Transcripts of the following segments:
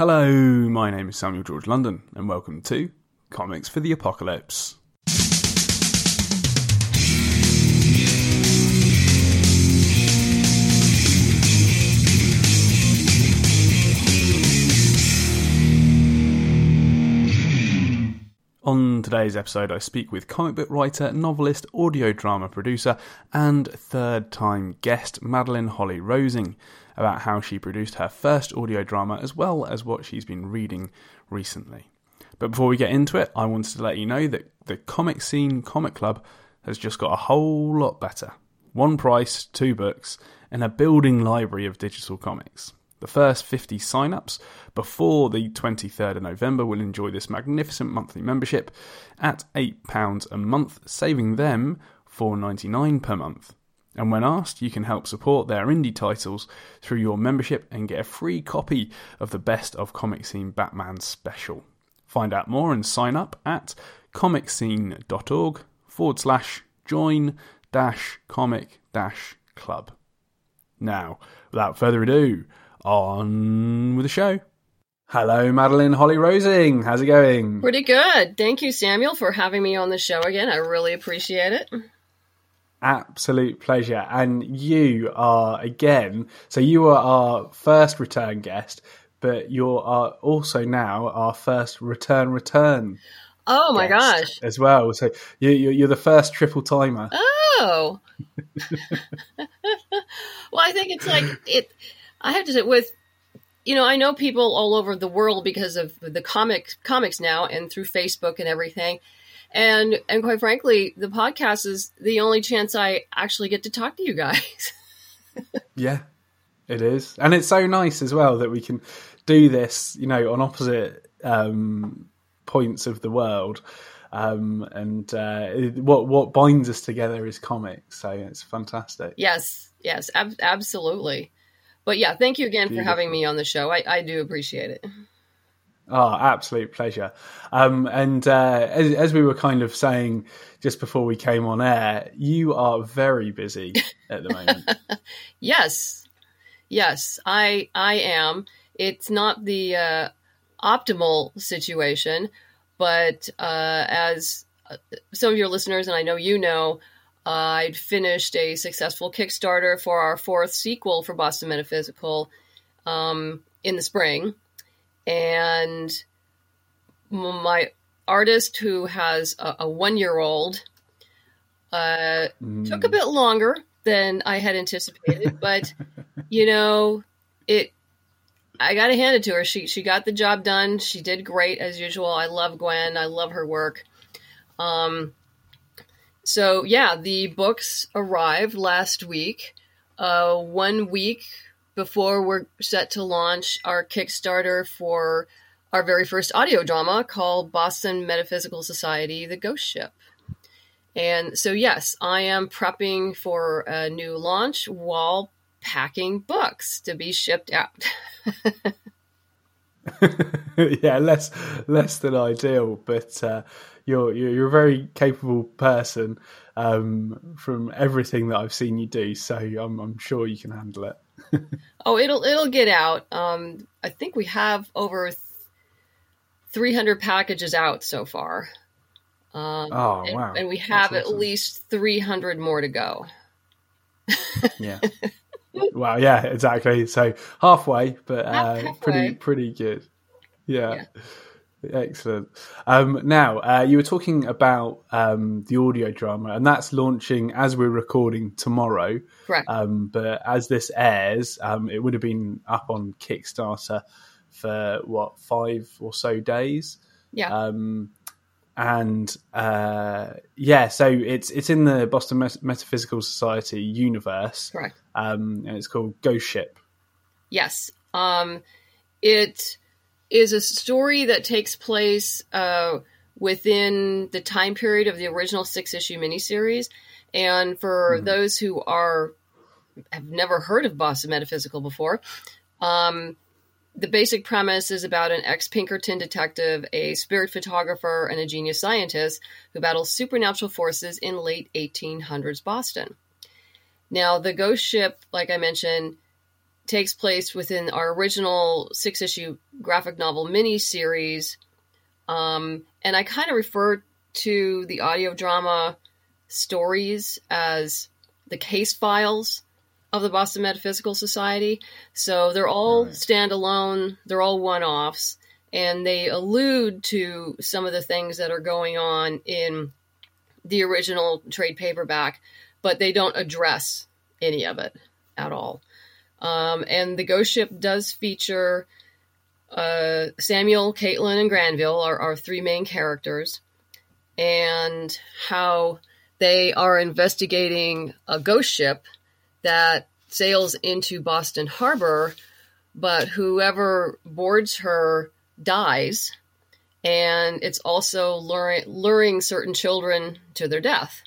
Hello, my name is Samuel George London, and welcome to Comics for the Apocalypse. On today's episode, I speak with comic book writer, novelist, audio drama producer, and third time guest Madeleine Holly Rosing about how she produced her first audio drama as well as what she's been reading recently. But before we get into it, I wanted to let you know that the ComicScene Comic Club has just got a whole lot better. One price, two books, and a building library of digital comics. The first 50 sign-ups before the 23rd of November will enjoy this magnificent monthly membership at £8 a month, saving them $4.99 per month. And when asked, you can help support their indie titles through your membership and get a free copy of the Best of ComicScene Batman special. Find out more and sign up at comicscene.org forward slash join dash comic dash club. Now, without further ado, on with the show. Hello, Madeleine Holly Rosing. How's it going? Pretty good. Thank you, Samuel, for having me on the show again. I really appreciate it. Absolute pleasure. And you are, again, so you are our first return guest, but you are uh, also now our first return return. Oh my gosh. As well. So you, you're the first triple timer. Oh. well, I think it's like it I have to say, with you know, I know people all over the world because of the comic comics now and through Facebook and everything. And and quite frankly, the podcast is the only chance I actually get to talk to you guys. yeah. It is. And it's so nice as well that we can do this, you know, on opposite um, points of the world. Um, and uh, what what binds us together is comics, so it's fantastic. Yes, yes, ab- absolutely. But yeah, thank you again Beautiful. for having me on the show. I, I do appreciate it. Oh, absolute pleasure. Um, and uh, as, as, we were kind of saying just before we came on air, you are very busy at the moment. yes, yes, I I am. It's not the uh, optimal situation, but uh, as uh, some of your listeners and I know you know, I'd finished a successful Kickstarter for our fourth sequel for Boston Metaphysical um, in the spring. And my artist, who has a, a one year old, uh, mm. took a bit longer than I had anticipated, but you know, it. I got to hand it to her. She she got the job done. She did great as usual. I love Gwen. I love her work. Um, so yeah, the books arrived last week. Uh, one week before we're set to launch our Kickstarter for our very first audio drama called Boston Metaphysical Society: The Ghost Ship. And so yes, I am prepping for a new launch while packing books to be shipped out. yeah, less less than ideal, but uh, you're you're a very capable person um, from everything that I've seen you do. So I'm, I'm sure you can handle it. oh, it'll it'll get out. Um, I think we have over 300 packages out so far. Um, oh and, wow! And we have at least 300 more to go. yeah. Wow. Yeah. Exactly. So halfway, but uh, halfway. pretty pretty good. yeah. yeah. Excellent. Um, now, uh, you were talking about um, the audio drama, and that's launching as we're recording tomorrow. Right. Um, but as this airs, um, it would have been up on Kickstarter for what five or so days. Yeah. Um, and uh, yeah, so it's it's in the Boston Metaphysical Society universe. Right. Um, and it's called Ghost Ship. Yes. Um, it is a story that takes place uh, within the time period of the original six issue miniseries. And for mm-hmm. those who are have never heard of Boston Metaphysical before, um, the basic premise is about an ex Pinkerton detective, a spirit photographer, and a genius scientist who battles supernatural forces in late 1800s Boston. Now, the ghost ship, like I mentioned, takes place within our original six issue graphic novel miniseries. Um, and I kind of refer to the audio drama stories as the case files of the Boston Metaphysical Society. So they're all right. standalone, they're all one offs, and they allude to some of the things that are going on in the original trade paperback, but they don't address any of it at all. Um, and the Ghost Ship does feature uh, Samuel, Caitlin, and Granville, are our three main characters, and how they are investigating a ghost ship that sails into Boston Harbor, but whoever boards her dies, and it's also luring, luring certain children to their death.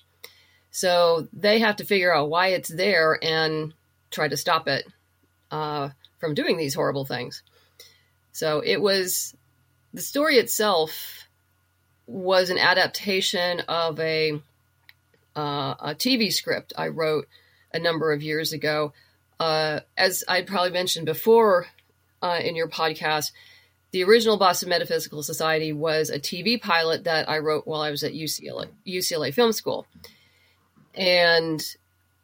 So they have to figure out why it's there and try to stop it uh, from doing these horrible things. So it was the story itself was an adaptation of a uh, a TV script I wrote a number of years ago. Uh, as I probably mentioned before uh, in your podcast, the original Boston Metaphysical Society was a TV pilot that I wrote while I was at UCLA, UCLA Film School. And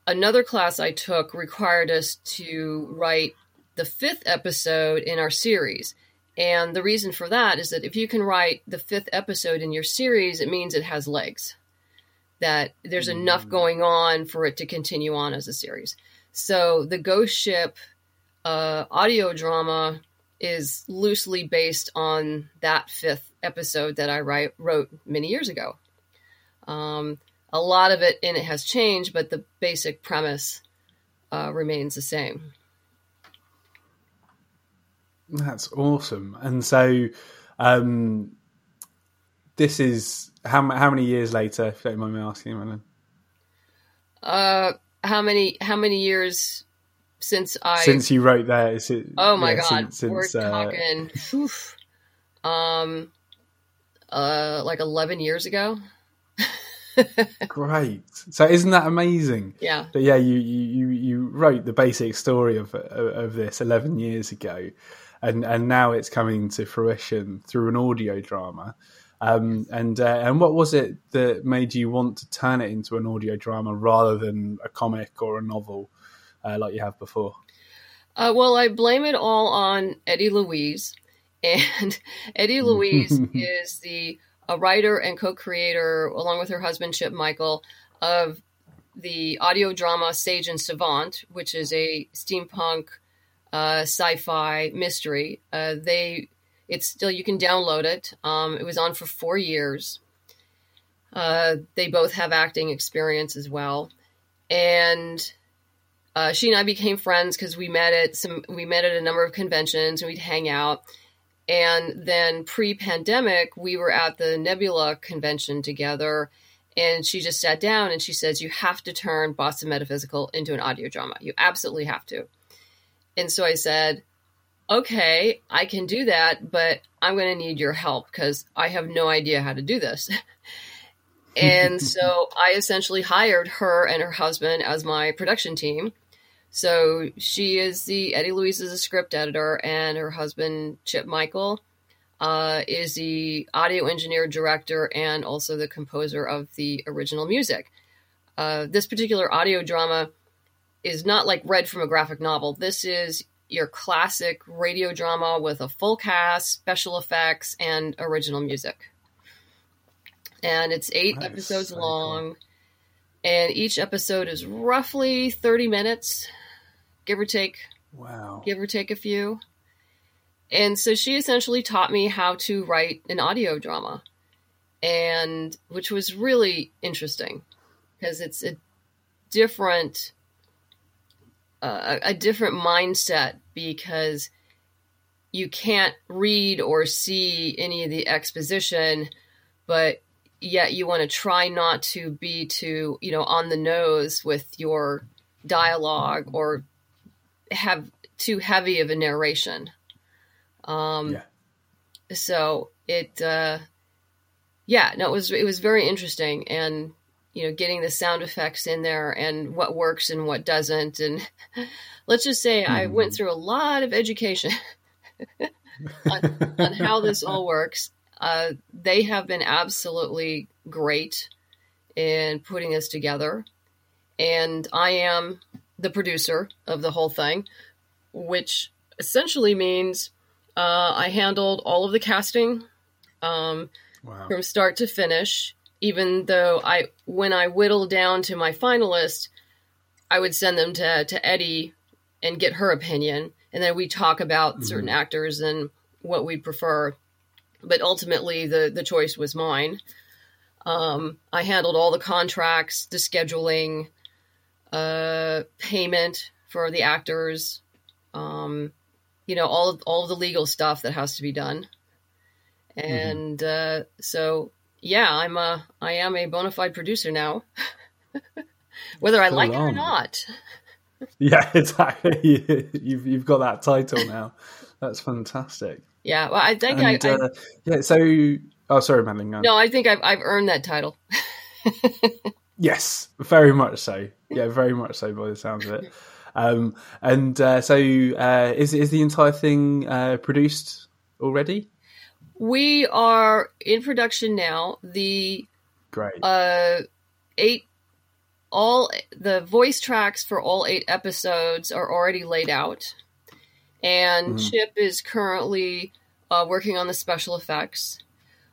another class I took required us to write the fifth episode in our series. And the reason for that is that if you can write the fifth episode in your series, it means it has legs that there's mm. enough going on for it to continue on as a series. So the Ghost Ship uh, audio drama is loosely based on that fifth episode that I write, wrote many years ago. Um, a lot of it in it has changed, but the basic premise uh, remains the same. That's awesome. And so, um, this is how how many years later? If you don't mind me asking, Madeleine. Uh, how many how many years since I since you wrote that? Is it? Oh my yeah, god, since, we're uh, talking. Um, uh, like eleven years ago. Great. So isn't that amazing? Yeah. But yeah, you you you wrote the basic story of of this eleven years ago, and and now it's coming to fruition through an audio drama. Um, and uh, and what was it that made you want to turn it into an audio drama rather than a comic or a novel uh, like you have before? Uh, well, I blame it all on Eddie Louise, and Eddie Louise is the a writer and co-creator, along with her husband Chip Michael, of the audio drama Sage and Savant, which is a steampunk uh, sci-fi mystery. Uh, they it's still you can download it. Um, it was on for four years. Uh, they both have acting experience as well, and uh, she and I became friends because we met at some we met at a number of conventions and we'd hang out. And then pre-pandemic, we were at the Nebula convention together, and she just sat down and she says, "You have to turn Boston Metaphysical into an audio drama. You absolutely have to." And so I said, okay, I can do that, but I'm going to need your help because I have no idea how to do this. and so I essentially hired her and her husband as my production team. So she is the Eddie Louise is a script editor, and her husband Chip Michael uh, is the audio engineer, director, and also the composer of the original music. Uh, this particular audio drama is not like read from a graphic novel. This is your classic radio drama with a full cast, special effects, and original music. And it's eight nice. episodes long, cool. and each episode is roughly 30 minutes, give or take. Wow. Give or take a few. And so she essentially taught me how to write an audio drama, and which was really interesting because it's a different uh, a, a different mindset because you can't read or see any of the exposition, but yet you want to try not to be too, you know, on the nose with your dialogue or have too heavy of a narration. Um, yeah. So it, uh, yeah, no, it was it was very interesting, and you know, getting the sound effects in there and what works and what doesn't. And let's just say I went through a lot of education on, on how this all works. Uh, they have been absolutely great in putting this together. And I am the producer of the whole thing, which essentially means uh, I handled all of the casting um, Wow. from start to finish. Even though I, when I whittled down to my finalist, I would send them to to Eddie and get her opinion, and then we talk about certain actors and what we'd prefer. But ultimately, the the choice was mine. Um, I handled all the contracts, the scheduling, uh, payment for the actors, um, you know, all of, all of the legal stuff that has to be done. And uh, so, yeah, I'm a I am a bona fide producer now, whether I Full like it or not. Yeah, exactly. you've you've got that title now. That's fantastic. Yeah, well, I think And I, I uh, yeah, so oh, sorry, Madeleine. no, I think I've I've earned that title. Yes, very much so. Yeah, very much so by the sounds of it. Um, and uh, so, uh, is is the entire thing uh, produced already? We are in production now. The Great. uh eight all the voice tracks for all eight episodes are already laid out and Mhm. chip is currently uh, working on the special effects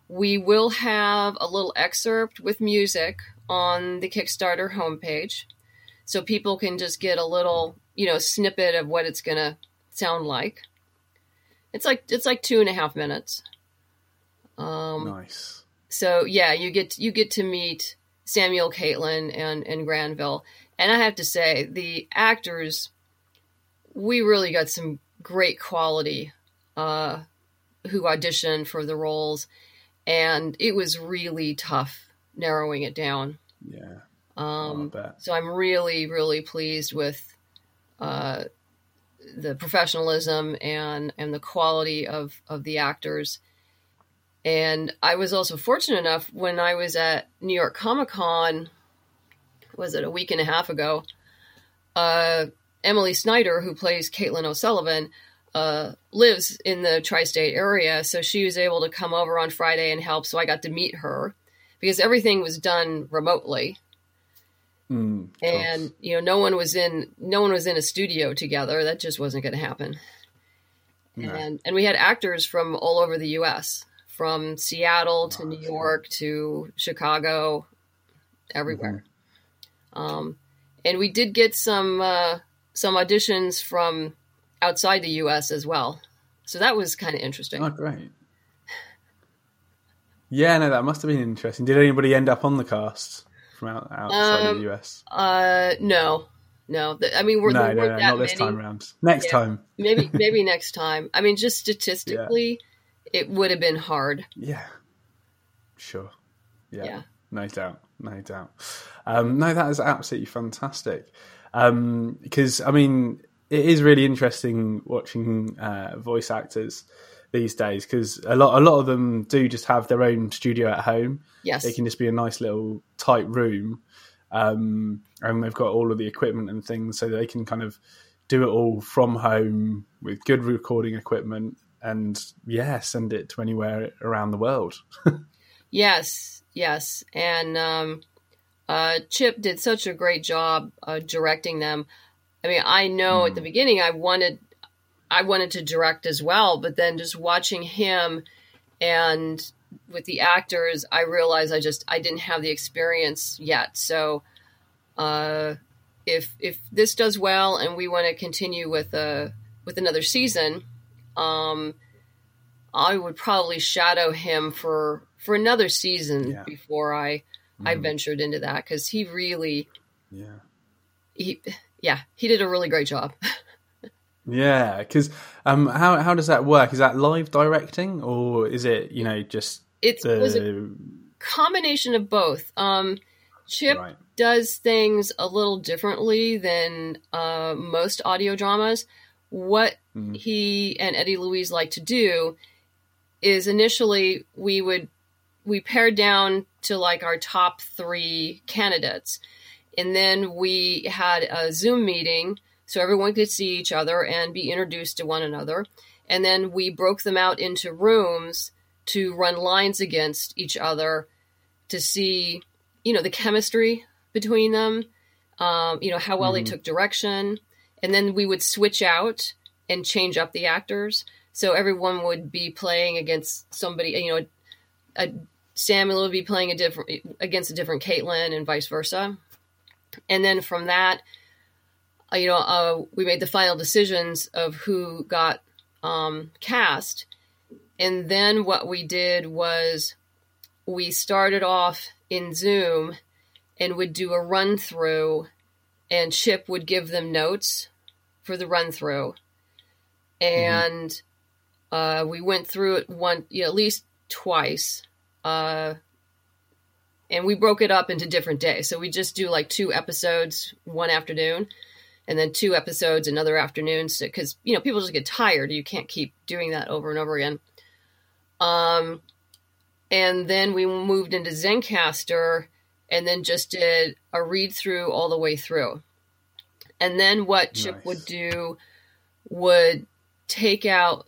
we will have a little excerpt with music on the kickstarter homepage so people can just get a little you know snippet of what it's gonna sound like it's like it's like two and a half minutes um nice. so yeah, you get you get to meet Samuel, Caitlin, and and Granville, and I have to say the actors, we really got some great quality, uh, who auditioned for the roles, and it was really tough narrowing it down. Yeah. Um, so I'm really really pleased with uh, the professionalism and and the quality of of the actors. And I was also fortunate enough when I was at New York Comic Con, was it a week and a half ago? Uh, Emily Snyder, who plays Caitlin O'Sullivan, uh, lives in the tri-state area, so she was able to come over on Friday and help. So I got to meet her because everything was done remotely Mm, and course. you know no one was in no one was in a studio together that just wasn't going to happen No. and and we had actors from all over the us from seattle to Wow, new york to chicago everywhere Mm-hmm. um, and we did get some uh, some auditions from outside the us as well so that was kind of interesting Oh, great. Yeah, no, that must have been interesting. Did anybody end up on the cast from out, outside of Um, the US? uh no no i mean we're No, no, no, not this many. time round. Next Yeah. time. maybe maybe next time i mean just statistically it would have been hard Yeah. Sure. Yeah. Yeah. No doubt. No doubt. Um, no, that is absolutely fantastic. Um, because I mean, it is really interesting watching uh, voice actors these days because a lot, a lot of them do just have their own studio at home. yes It can just be a nice little tight room, um, and they've got all of the equipment and things, so they can kind of do it all from home with good recording equipment, and yeah, send it to anywhere around the world. Yes, yes, and um, uh, Chip did such a great job uh, directing them. I mean, I know at the beginning I wanted, I wanted to direct as well, but then just watching him and with the actors, I realized I just I didn't have the experience yet. So, uh, if if this does well and we want to continue with a with another season, um, I would probably shadow him for for another season Yeah. before I I Mhm. ventured into that because he really Yeah. he yeah he did a really great job. Yeah, because um, how how does that work? Is that live directing, or is it you know just It was a combination of both. Um, Chip right? does things a little differently than uh, most audio dramas. What Mm. he and Eddie Louise like to do is initially we would we pared down to like our top three candidates. And then we had a Zoom meeting so everyone could see each other and be introduced to one another. And then we broke them out into rooms to run lines against each other to see, you know, the chemistry between them, um, you know, how well mm-hmm. they took direction. And then we would switch out and change up the actors. So everyone would be playing against somebody, you know, a, a Samuel would be playing a different against a different Caitlin and vice versa. And then from that, you know, uh, we made the final decisions of who got um, cast. And then what we did was we started off in Zoom and would do a run through, and Chip would give them notes for the run through. And mm-hmm. uh, we went through it one, you know, at least twice. Uh, and we broke it up into different days. So we just do like two episodes one afternoon and then two episodes another afternoon because you know people just get tired. You can't keep doing that over and over again. Um and then we moved into Zencastr and then just did a read through all the way through. And then what nice. chip would do would take out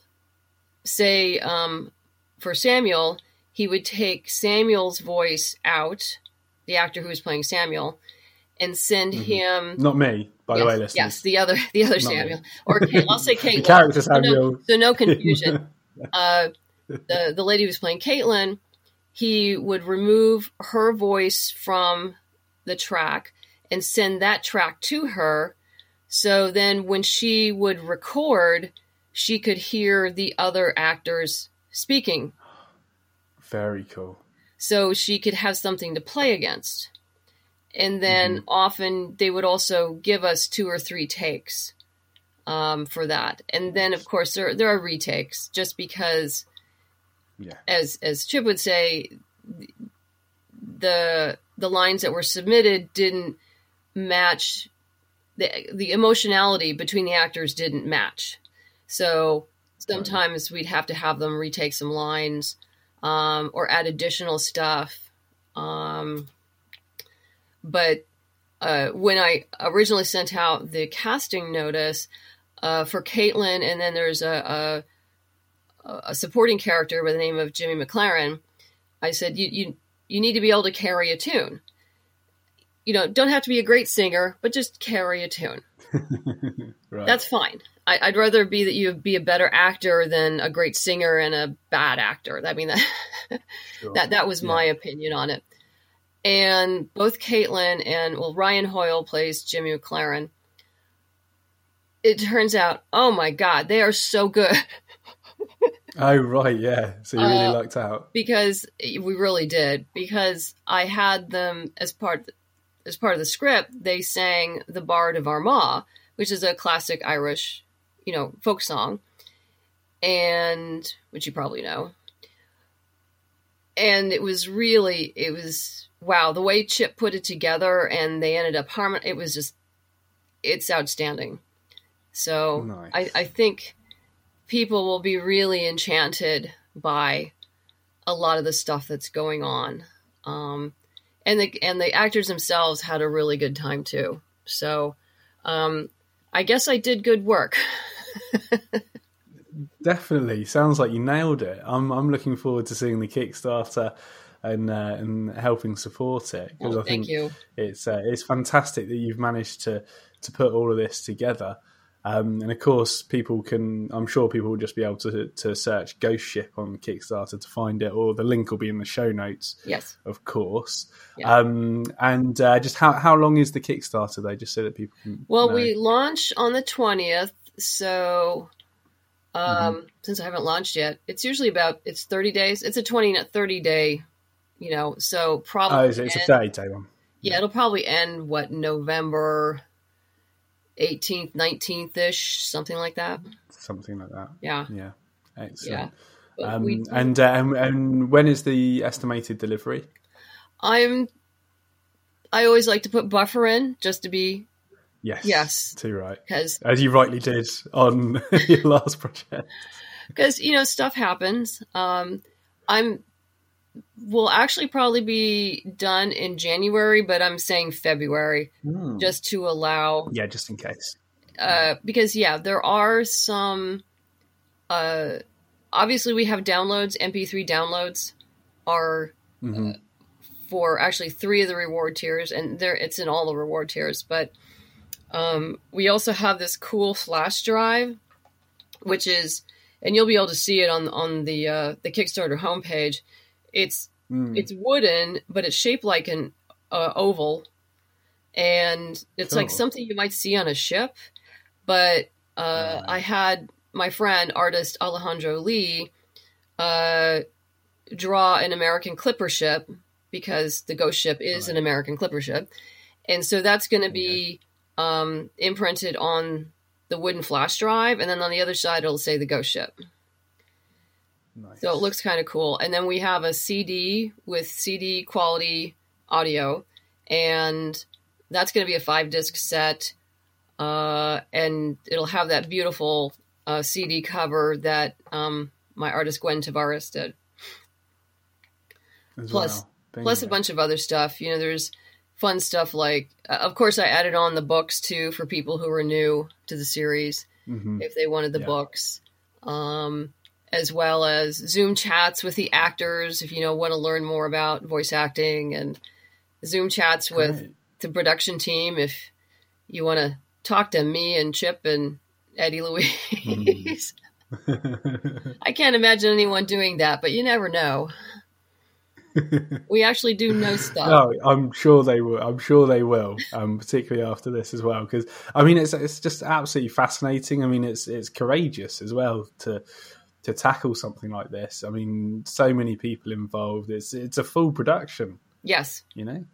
say um for samuel he would take samuel's voice out the actor who was playing samuel and send mm-hmm. him not me by yes, the way, listeners. Yes, the other the other Samuel, or Kate, I'll say Kate. character Samuel. So no, so no confusion. uh, the the lady who was playing Caitlin, he would remove her voice from the track and send that track to her. So then, when she would record, she could hear the other actors speaking. Very cool. So she could have something to play against and then mm-hmm. often they would also give us two or three takes um, for that. And then, of course, there there are retakes, just because, yeah. as as Chip would say, the the lines that were submitted didn't match the the emotionality between the actors didn't match. So sometimes we'd have to have them retake some lines um, or add additional stuff. Um, but uh, when I originally sent out the casting notice uh, for Caitlin, and then there's a, a, a, supporting character by the name of Jimmy McLaren, I said, you, you, you need to be able to carry a tune. You know, don't have to be a great singer, but just carry a tune. right. That's fine. I, would rather be that you be a better actor than a great singer and a bad actor. I mean, that sure. that, that was yeah. my opinion on it and both Caitlin and well Ryan Hoyle plays Jimmy McLaren. It turns out, oh my god, they are so good. oh right, yeah. So you really uh, lucked out because we really did because I had them as part as part of the script. They sang the Bard of Armagh, which is a classic Irish, you know, folk song, and which you probably know. And it was really, it was wow, the way Chip put it together and they ended up harmon it was just it's outstanding. So nice. I, I think people will be really enchanted by a lot of the stuff that's going on. Um, and the and the actors themselves had a really good time too. So um, I guess I did good work. Definitely, sounds like you nailed it. I'm I'm looking forward to seeing the Kickstarter and uh, and helping support it because oh, I think you. it's uh, it's fantastic that you've managed to to put all of this together. Um, and of course, people can. I'm sure people will just be able to to search Ghost Ship on Kickstarter to find it, or the link will be in the show notes. Yes, of course. Yeah. Um, and uh, just how how long is the Kickstarter though? Just so that people can. Well, know. we launch on the twentieth, so um, mm-hmm. since I haven't launched yet, it's usually about it's 30 days. It's a 20 30 day you know, so probably. Oh, it's, it's end, a 30 day one. Yeah, it'll probably end, what, November 18th, 19th ish, something like that. Something like that. Yeah. Yeah. Excellent. Yeah. Um, we, and, uh, and and when is the estimated delivery? I'm. I always like to put buffer in just to be. Yes. Yes. Too right. Because as you rightly did on your last project. Because you know stuff happens. Um, I'm will actually probably be done in January, but I'm saying February Hmm. just to allow yeah, just in case. uh, because yeah, there are some. Uh, obviously, we have downloads. MP3 downloads are hmm for actually three of the reward tiers, and there it's in all the reward tiers. But um, we also have this cool flash drive, which is, and you'll be able to see it on on the uh, the Kickstarter homepage. It's Mm. it's wooden, but it's shaped like an uh, oval, and it's like something you might see on a ship. But uh, Right. I had my friend artist Alejandro Lee uh, draw an American clipper ship because the ghost ship is an American clipper ship, and so that's going to be um, imprinted on the wooden flash drive, and then on the other side it'll say the ghost ship. Nice. So it looks kind of cool. And then we have a CD with CD quality audio, and that's going to be a five disc set. Uh, and it'll have that beautiful uh, CD cover that um, my artist Gwen Tavares did, As plus- well. plus a bunch of other stuff. You know, there's fun stuff like, uh, of course, I added on the books too for people who are new to the series. Mhm. if they wanted the Yeah. books, um, as well as Zoom chats with the actors if you know want to learn more about voice acting, and Zoom chats with the production team if you want to talk to me and Chip and Eddie Louise. I can't imagine anyone doing that, but you never know. we actually do know stuff. No, I'm sure they will. I'm sure they will, um, particularly after this as well. Because I mean, it's it's just absolutely fascinating. I mean, it's it's courageous as well to to tackle something like this. I mean, so many people involved. It's it's a full production, Yes, you know.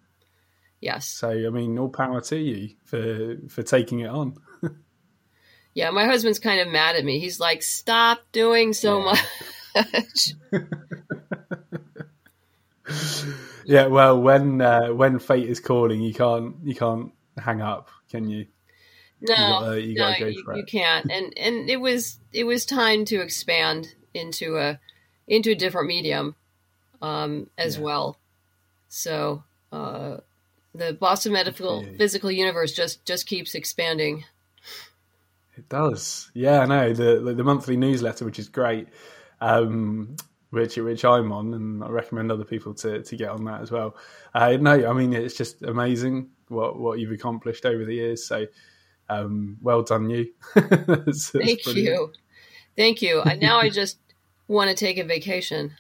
yes. So I mean, all power to you for for taking it on. Yeah, my husband's kind of mad at me. He's like, "Stop doing so Yeah. much." Yeah, well, when uh, when fate is calling, you can't you can't hang up, can you? No, gotta- you gotta go you, you can't. And and it was it was time to expand into a into a different medium um, as Yeah. well. So uh, the Boston Medical Yeah. Physical Universe just just keeps expanding. It does. Yeah, I know the the, the monthly newsletter, which is great, um, which which I'm on, and I recommend other people to to get on that as well. Uh, no, I mean it's just amazing what what you've accomplished over the years. So, um, well done, you. That's Thank you, thank you. And now I just want to take a vacation,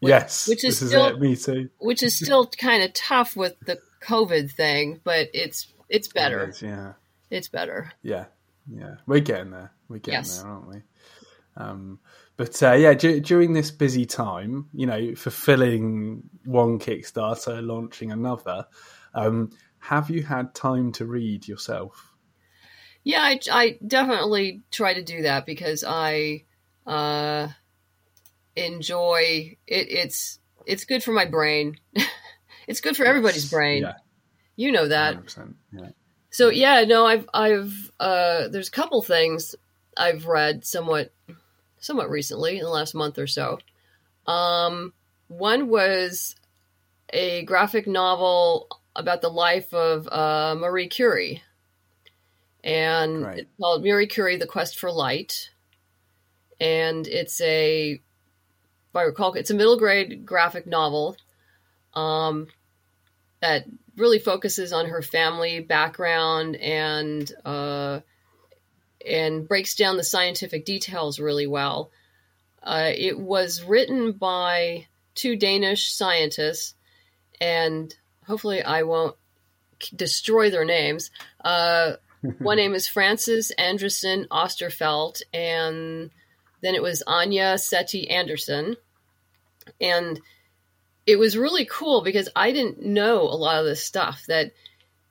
Which- yes, which is still- is it. Me too. which is still kind of tough with the COVID thing, but it's it's better. is, yeah. It's better. Yeah, yeah, we're getting there. We're getting Yes. there, aren't we? Um, but uh, yeah, d- during this busy time, you know, fulfilling one Kickstarter, launching another, um, have you had time to read yourself? Yeah, I, I definitely try to do that because I uh, enjoy it. It's it's good for my brain. it's good for everybody's brain. Yeah, You know that. 100%. Yeah. So yeah, no, I've I've uh, there's a couple things I've read somewhat somewhat recently in the last month or so. Um, one was a graphic novel about the life of uh, Marie Curie, and Right. it's called Marie Curie: The Quest for Light, and it's a, if I recall, it's a middle grade graphic novel. Um, that really focuses on her family background and uh, and breaks down the scientific details really well. Uh, it was written by two Danish scientists, and hopefully I won't destroy their names. Uh, one name is Frances Andreasen Østerfelt, and then it was Anja C. Andersen. And it was really cool because I didn't know a lot of this stuff that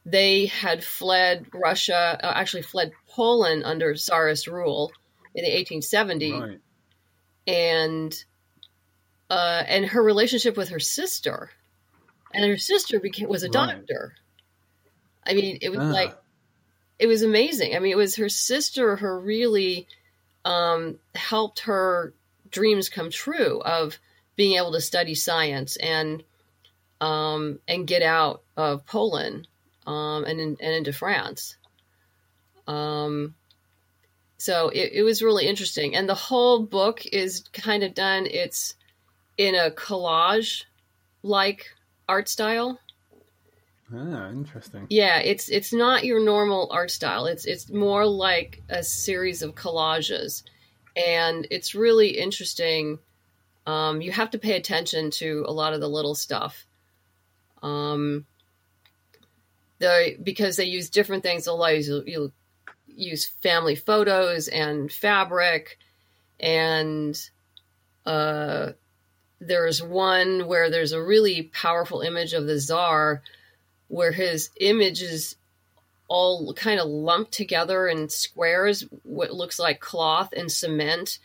they had fled Russia, uh, actually fled Poland under Tsarist rule in the 1870s, Right. and uh, and her relationship with her sister, and her sister became was a Right. doctor. I mean, it was Ah. like it was amazing. I mean, it was her sister who really um, helped her dreams come true of being able to study science and um, and get out of Poland um, and in, and into France. Um, so it, it was really interesting, and the whole book is kind of done. It's in a collage like art style. Ah, interesting. Yeah, it's it's not your normal art style. It's it's more like a series of collages, and it's really interesting. Um, you have to pay attention to a lot of the little stuff. Um, they because they use different things. They'll use you'll use family photos and fabric, and uh, there's one where there's a really powerful image of the czar, where his image is all kind of lumped together in squares, what looks like cloth and cement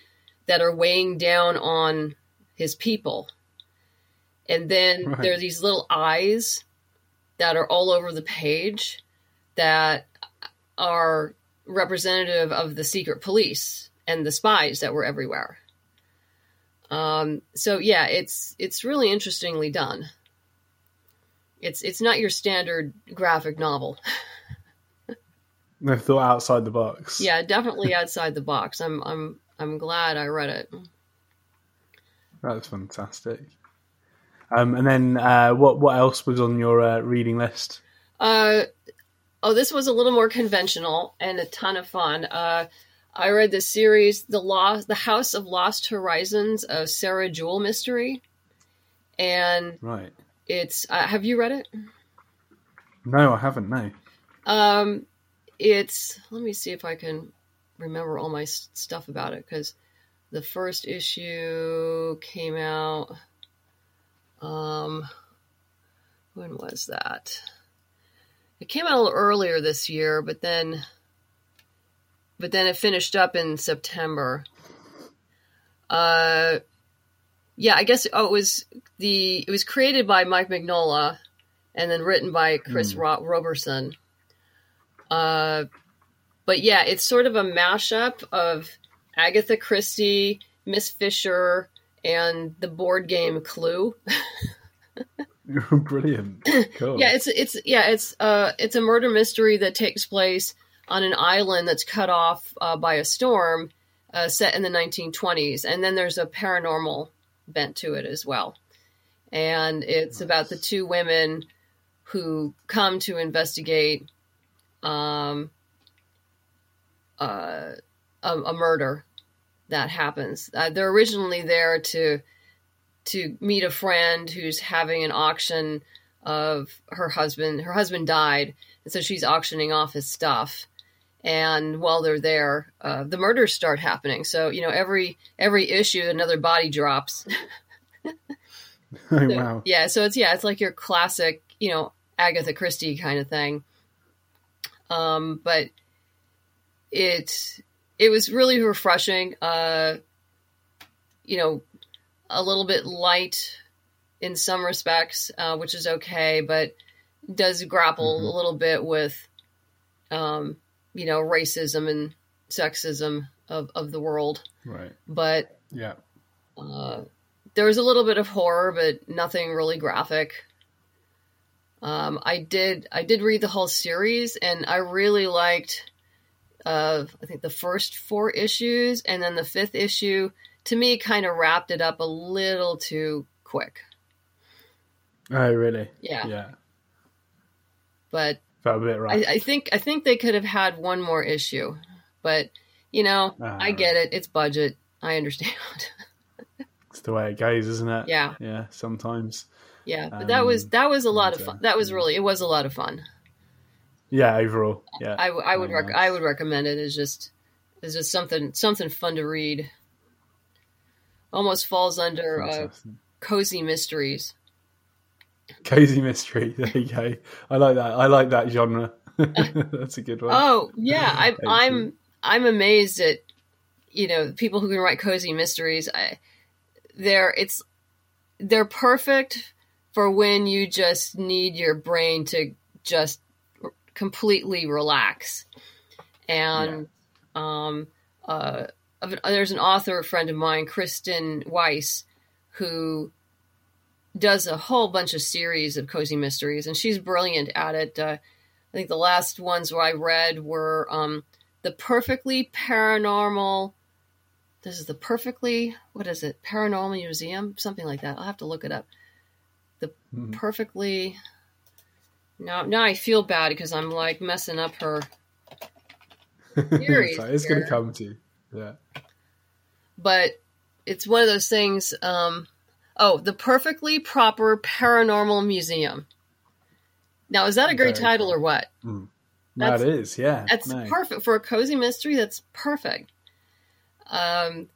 that are weighing down on his people. And then Right. there are these little eyes that are all over the page that are representative of the secret police and the spies that were everywhere. Um, so yeah, it's it's really interestingly done. It's it's not your standard graphic novel. They've thought outside the box. Yeah, definitely outside the box. I'm I'm I'm glad I read it. That's fantastic. Um, and then uh, what what else was on your uh, reading list? Uh, oh, this was a little more conventional and a ton of fun. I read the series, the Lost, the House of Lost Horizons, a Sarah Jewell mystery, and Right. it's. Uh, have you read it? No, I haven't. No. Um, it's. Let me see if I can remember all my stuff about it because the first issue came out. Um, when was that? It came out a little earlier this year, but then, but then it finished up in September. Uh, yeah, I guess. Oh, it was the. It was created by Mike Mignola, and then written by Chris Hmm. Ro- Roberson. Uh, but yeah, it's sort of a mashup of Agatha Christie, Miss Fisher, and the board game Clue. Brilliant. Cool. Yeah, it's it's yeah, it's uh it's a murder mystery that takes place on an island that's cut off uh, by a storm, uh, set in the 1920s, and then there's a paranormal bent to it as well. And it's about the two women who come to investigate um, uh, a, a murder that happens. Uh, they're originally there to to meet a friend who's having an auction of her husband. Her husband died, and so she's auctioning off his stuff. And while they're there, uh, the murders start happening. So you know, every every issue, another body drops. So, wow. Yeah, so it's yeah, it's like your classic, you know, Agatha Christie kind of thing. Um, but it it was really refreshing. Uh, you know, a little bit light in some respects, uh, which is okay, but does grapple Mhm. a little bit with, um, you know, racism and sexism of, of the world. Right. But Yeah. uh, there was a little bit of horror, but nothing really graphic. Um, I did I did read the whole series, and I really liked. Uh, I think the first four issues, and then the fifth issue. To me, kind of wrapped it up a little too quick. Oh, really? Yeah, Yeah. but Felt a bit I. I think I think they could have had one more issue. But you know, Ah, I get it. It's budget. I understand. It's the way it goes, isn't it? yeah. Yeah. Sometimes. Yeah, but that was Um, that was a lot of fun. uh, That was really it was a lot of fun. Yeah. Overall. Yeah. I, I would rec- I would recommend it. It's just it's just something something fun to read. Almost falls under uh, cozy mysteries. Cozy mystery. There you go. I like that. I like that genre. That's a good one. Oh yeah, I. I'm I'm amazed at you know people who can write cozy mysteries. I, they're it's they're perfect for when you just need your brain to just r- completely relax. And um, uh, there's an author friend of mine, Kirsten Weiss, who does a whole bunch of series of cozy mysteries, and she's brilliant at it. Uh, I think the last ones where I read were um, the perfectly paranormal. This is the perfectly what is it? Paranormal Museum, something like that. I'll have to look it up. The Mhm. perfectly. Now, now I feel bad because I'm like messing up her. Series it's going to come to you. Yeah. but it's one of those things. Um, oh, the perfectly proper paranormal museum. Now, is that a great title or what? No, That's- it is. Yeah. That's no. perfect for a cozy mystery. That's perfect. Um,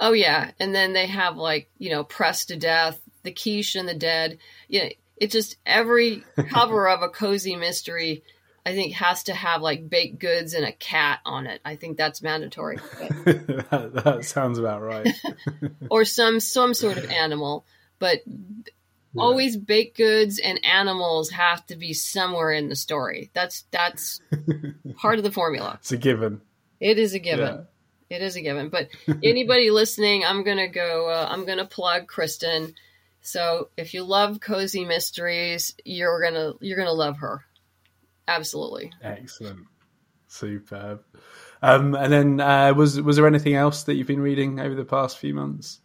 oh yeah, and then they have like you know pressed to death, the quiche and the dead. Yeah, it just every cover of a cozy mystery. I think has to have like baked goods and a cat on it. I think that's mandatory. That, that sounds about right. or some some sort of animal. But Yeah. always baked goods and animals have to be somewhere in the story. That's that's part of the formula. It's a given. It is a given. It is a given. But anybody listening, I'm gonna go. Uh, I'm gonna plug Kirsten. So if you love cozy mysteries, you're gonna you're gonna love her. Absolutely. Excellent. Superb. Um, and then uh, was was there anything else that you've been reading over the past few months?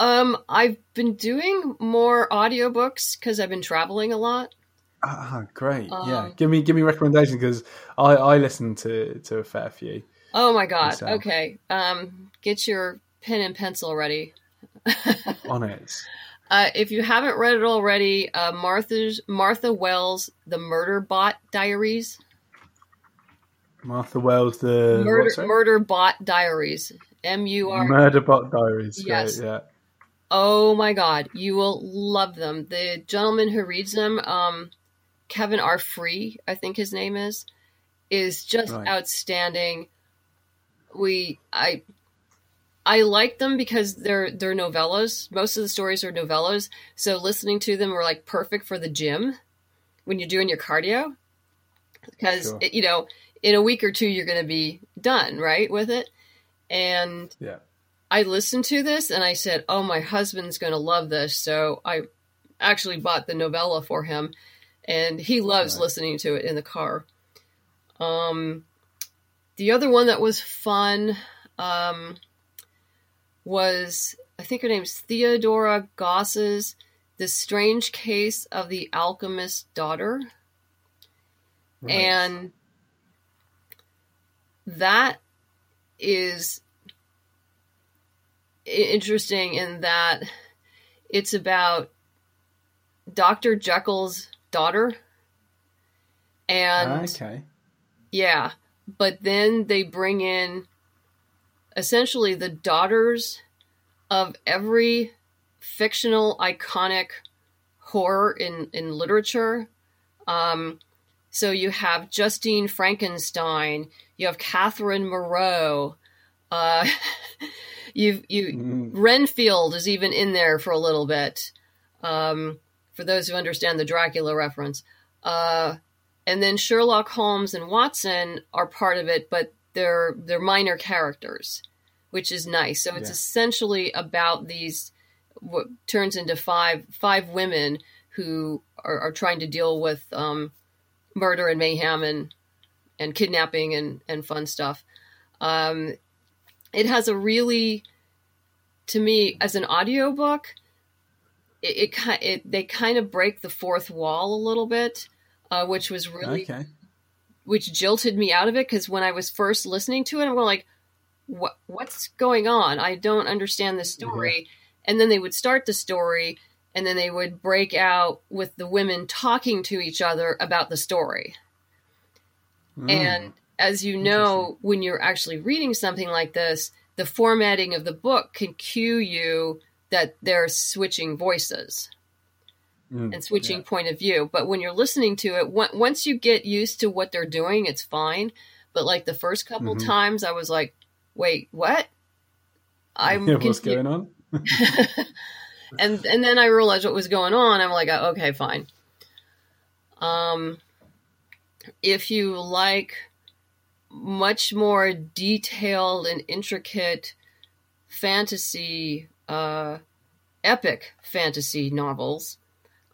Um, I've been doing more audiobooks because I've been traveling a lot. Ah, great. yeah. Um, Give me give me recommendations because I I listen to to a fair few. Oh my god. Yourself. Okay. Um, get your pen and pencil ready. on it. Uh, if you haven't read it already, uh, Martha's Martha Wells' The Murder Bot Diaries. Martha Wells, the Murder. Murder Bot Diaries. M U R. Murderbot Diaries. Yes. Great, yeah. Oh my God, you will love them. The gentleman who reads them, um, Kevin R. Free, I think his name is, is just Right. outstanding. We, I, I like them because they're they're novellas. Most of the stories are novellas, so listening to them are like perfect for the gym when you're doing your cardio. Because Sure. it- you know, in a week or two, you're going to be done, right, with it. And Yeah. I listened to this and I said, "Oh, my husband's going to love this." So I actually bought the novella for him, and he loves Right. listening to it in the car. Um, the other one that was fun um, was I think her name's Theodora Goss's "The Strange Case of the Alchemist's Daughter," Right. and that is interesting in that it's about Dr. Jekyll's daughter. And okay. yeah, but then they bring in essentially the daughters of every fictional iconic horror in in literature. Um, so you have Justine Frankenstein, you have Catherine Moreau, uh, you you Mm, Renfield is even in there for a little bit. Um, for those who understand the Dracula reference. Uh, and then Sherlock Holmes and Watson are part of it, but they're they're minor characters, which is nice. So it's Yeah. essentially about these what turns into five five women who are, are trying to deal with um, murder and mayhem and and kidnapping and and fun stuff. Um, it has a really to me as an audiobook it, it, it they kind of break the fourth wall a little bit uh, which was really Okay. Which jilted me out of it because when I was first listening to it, I'm going like, "What? What's going on? I don't understand the story." And then they would start the story, and then they would break out with the women talking to each other about the story. Mm. And as you know, when you're actually reading something like this, the formatting of the book can cue you that they're switching voices Mm, and switching yeah. point of view. But when you're listening to it, on- once you get used to what they're doing, it's fine. But like the first couple Mhm. times, I was like, "Wait, what?" I'm Yeah, what's going on? and and then I realized what was going on. I'm like, oh, "Okay, fine." Um, if you like much more detailed and intricate fantasy, uh, epic fantasy novels.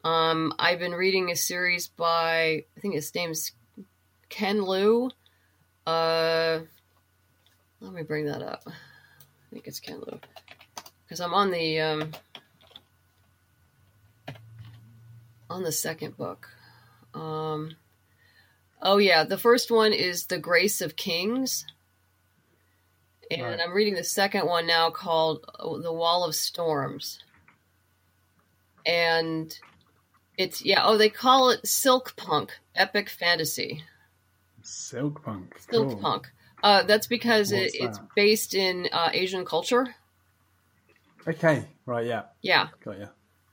Um, I've been reading a series by I think his name's Ken Liu. Uh, let me bring that up. I think it's Ken Liu because I'm on the um, on the second book. Um, oh yeah, the first one is The Grace of Kings, and Right. I'm reading the second one now called uh, The Wall of Storms. And it's yeah, oh they call it silk punk, epic fantasy. Silk punk. Silk cool. punk. Uh, that's because it, What's it's based in uh, Asian culture. Okay. Right. Yeah. Yeah, Got you.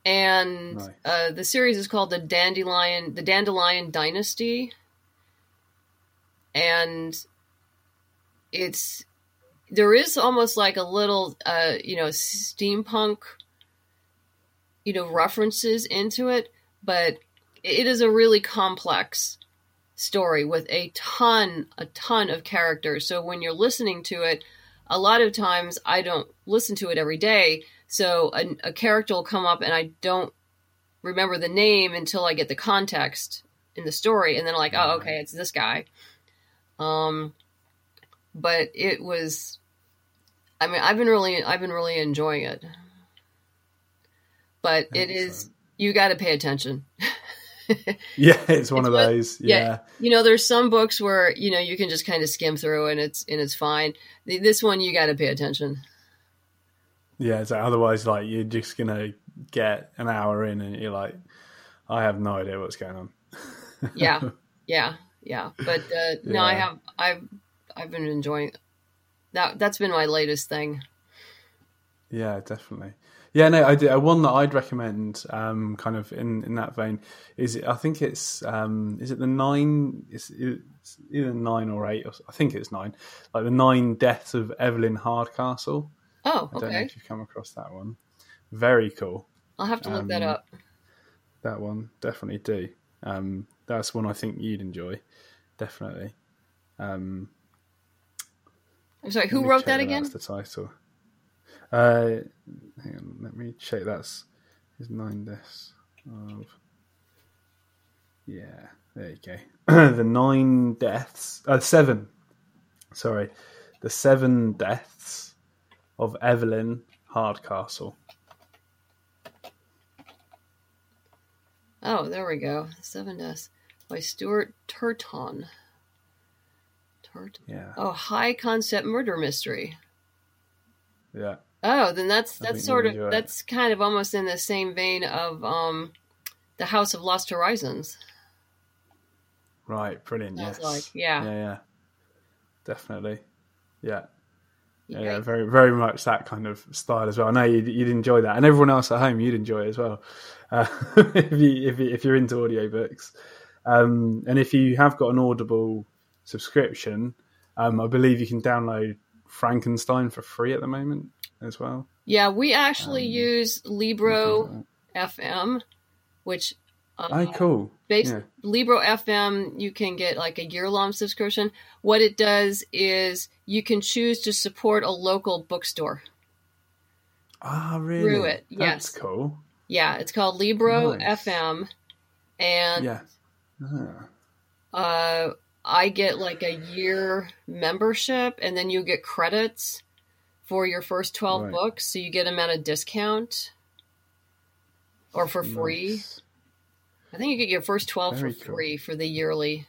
and Nice. uh, the series is called the Dandelion, the Dandelion Dynasty, and it's there is almost like a little, uh, you know, steampunk, you know, references into it, but it is a really complex story with a ton, a ton of characters. So when you're listening to it, a lot of times I don't listen to it every day. So a, a character will come up and I don't remember the name until I get the context in the story, and then I'm like, oh, okay, it's this guy. Um, but it was, I mean, I've been really, I've been really enjoying it. But it is. You got to pay attention. Yeah, it's one It's of what- those. yeah. Yeah. you know, there's some books where you know you can just kind of skim through and it's and it's fine. This one you got to pay attention. Yeah. So otherwise, like, you're just gonna get an hour in, and you're like, I have no idea what's going on. Yeah, yeah, yeah. But uh, no, I have I've I've been enjoying that. That's been my latest thing. Yeah, definitely. Yeah, no, I did. uh, One that I'd recommend, um, kind of in, in that vein, is I think it's um, is it the nine? It's, it's either nine or eight. Or, I think it's nine. Like the nine deaths of Evelyn Hardcastle. Oh, I don't know if you've come across that one. Very cool. I'll have to look that um, up. That one definitely do. Um, that's one I think you'd enjoy. Definitely. Um, I'm sorry. Who wrote that again? That's the title. Uh, hang on, let me check. That's his nine deaths of. Yeah, there you go. the nine deaths. Uh, seven. Sorry, the seven deaths of Evelyn Hardcastle. Oh, there we go. Seven Deaths by Stuart Turton. Turt. Yeah, Oh, high concept murder mystery. yeah, Oh, then that's that's sort of it. that's kind of almost in the same vein of um, the House of Lost Horizons. right, brilliant. Sounds yes, like, yeah. yeah, yeah, definitely. Yeah, yeah, Yeah. yeah, very, very much that kind of style as well. I know you'd, you'd enjoy that, and everyone else at home, you'd enjoy it as well. Uh, if you if, you, if you're into audiobooks, um, and if you have got an Audible subscription, um, I believe you can download Frankenstein for free at the moment as well. Yeah, we actually Um, use Libro FM, which uh, Oh, cool. Based Yeah. Libro FM, you can get like a year long subscription. What it does is you can choose to support a local bookstore. Ah, really? Through it, That's yes. cool. Yeah, it's called Libro Nice. FM, and Yeah. Ah. uh, I get like a year membership, and then you get credits for your first twelve Right. books, so you get them at a discount or for free. I think you get your first 12 Very for cool. free for the yearly.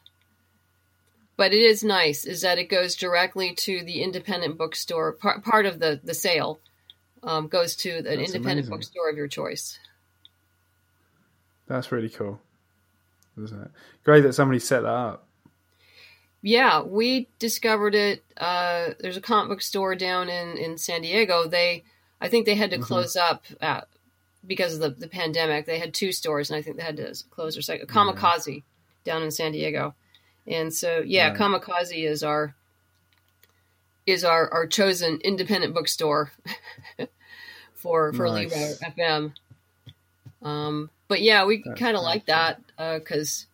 But it is nice is that it goes directly to the independent bookstore. Part, part of the, the sale um, goes to an That's independent amazing. bookstore of your choice. That's really cool. Isn't it? Great that somebody set that up. Yeah, we discovered it. Uh, there's a comic book store down in, in San Diego. They, I think they had to Mhm. close up uh, because of the, the pandemic. They had two stores, and I think they had to close their second. Comickaze down in San Diego, and so yeah, Right. Comickaze is our is our, our chosen independent bookstore for for Nice. Libro FM. Um, but yeah, we kind of like that because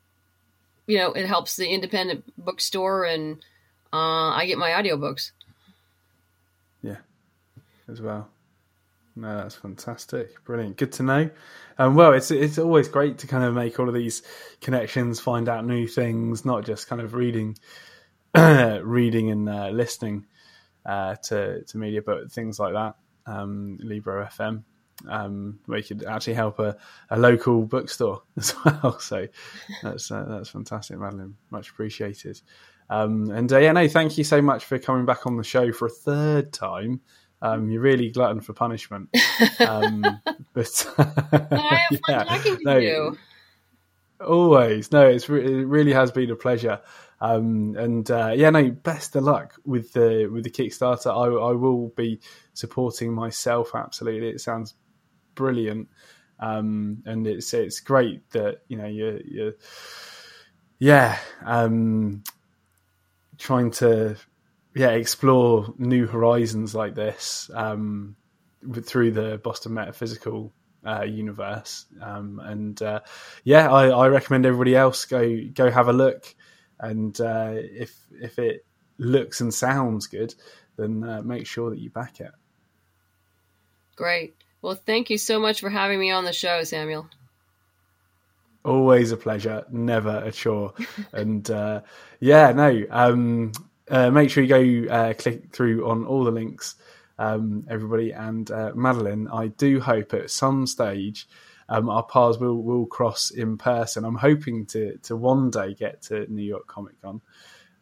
you know it helps the independent bookstore, and uh, I get my audiobooks. Yeah, as well. No, that's fantastic, brilliant, good to know. Um, well, it's it's always great to kind of make all of these connections, find out new things, not just kind of reading, reading and uh, listening uh, to to media, but things like that. Um, Libro FM, um, we could actually help a, a local bookstore as well. So that's uh, that's fantastic, Madeleine. Much appreciated. Um, and uh, yeah, no, thank you so much for coming back on the show for a third time. Um, you're really glutton for punishment. Um, but I have fun talking to no, you. Always, no, it's re- it really has been a pleasure. Um, and uh, yeah, no, best of luck with the with the Kickstarter. I, I will be supporting myself absolutely. It sounds brilliant, um, and it's it's great that you know you're, you're yeah um, trying to yeah explore new horizons like this um, through the Boston Metaphysical uh, universe. Um, and uh, yeah, I, I, recommend everybody else go go have a look. And uh, if if it looks and sounds good, then uh, make sure that you back it. Great. Well, thank you so much for having me on the show, Samuel. Always a pleasure, never a chore. and uh, yeah, no, um, uh, make sure you go click through on all the links um, everybody. And uh, Madeleine, I do hope at some stage um, our paths will, will cross in person. I'm hoping to to one day get to New York Comic Con.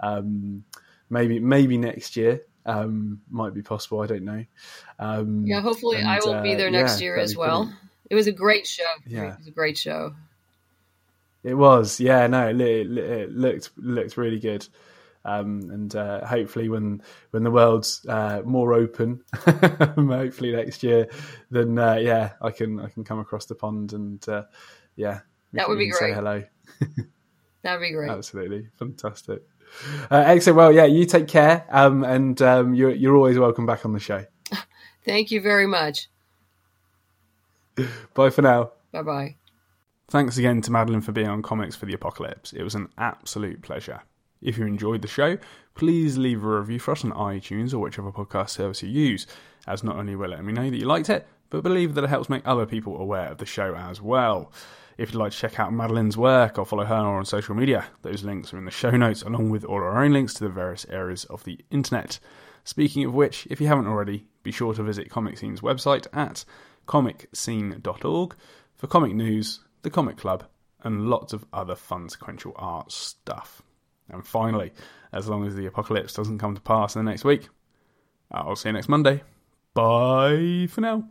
Um, maybe maybe next year um, might be possible. I don't know. Um, yeah, hopefully and, I will uh, be there next yeah, year as well. Brilliant. It was a great show. Yeah, it was a great show. It was. Yeah, no, it, it looked looked really good. Um, and uh, hopefully, when when the world's uh, more open, hopefully next year, then uh, yeah, I can I can come across the pond and uh, yeah, that would be great. Say hello. That'd be great. Absolutely fantastic. Uh, excellent. Well, yeah, you take care, um, and um, you're you're always welcome back on the show. Thank you very much. Bye for now. Bye bye. Thanks again to Madeleine for being on Comics for the Apocalypse. It was an absolute pleasure. If you enjoyed the show, please leave a review for us on iTunes or whichever podcast service you use, as not only will it let me know that you liked it, but believe that it helps make other people aware of the show as well. If you'd like to check out Madeleine's work or follow her on social media, those links are in the show notes, along with all our own links to the various areas of the internet. Speaking of which, if you haven't already, be sure to visit ComicScene's website at comicscene.org for comic news, the comic club, and lots of other fun sequential art stuff. And finally, as long as the apocalypse doesn't come to pass in the next week, I'll see you next Monday. Bye for now.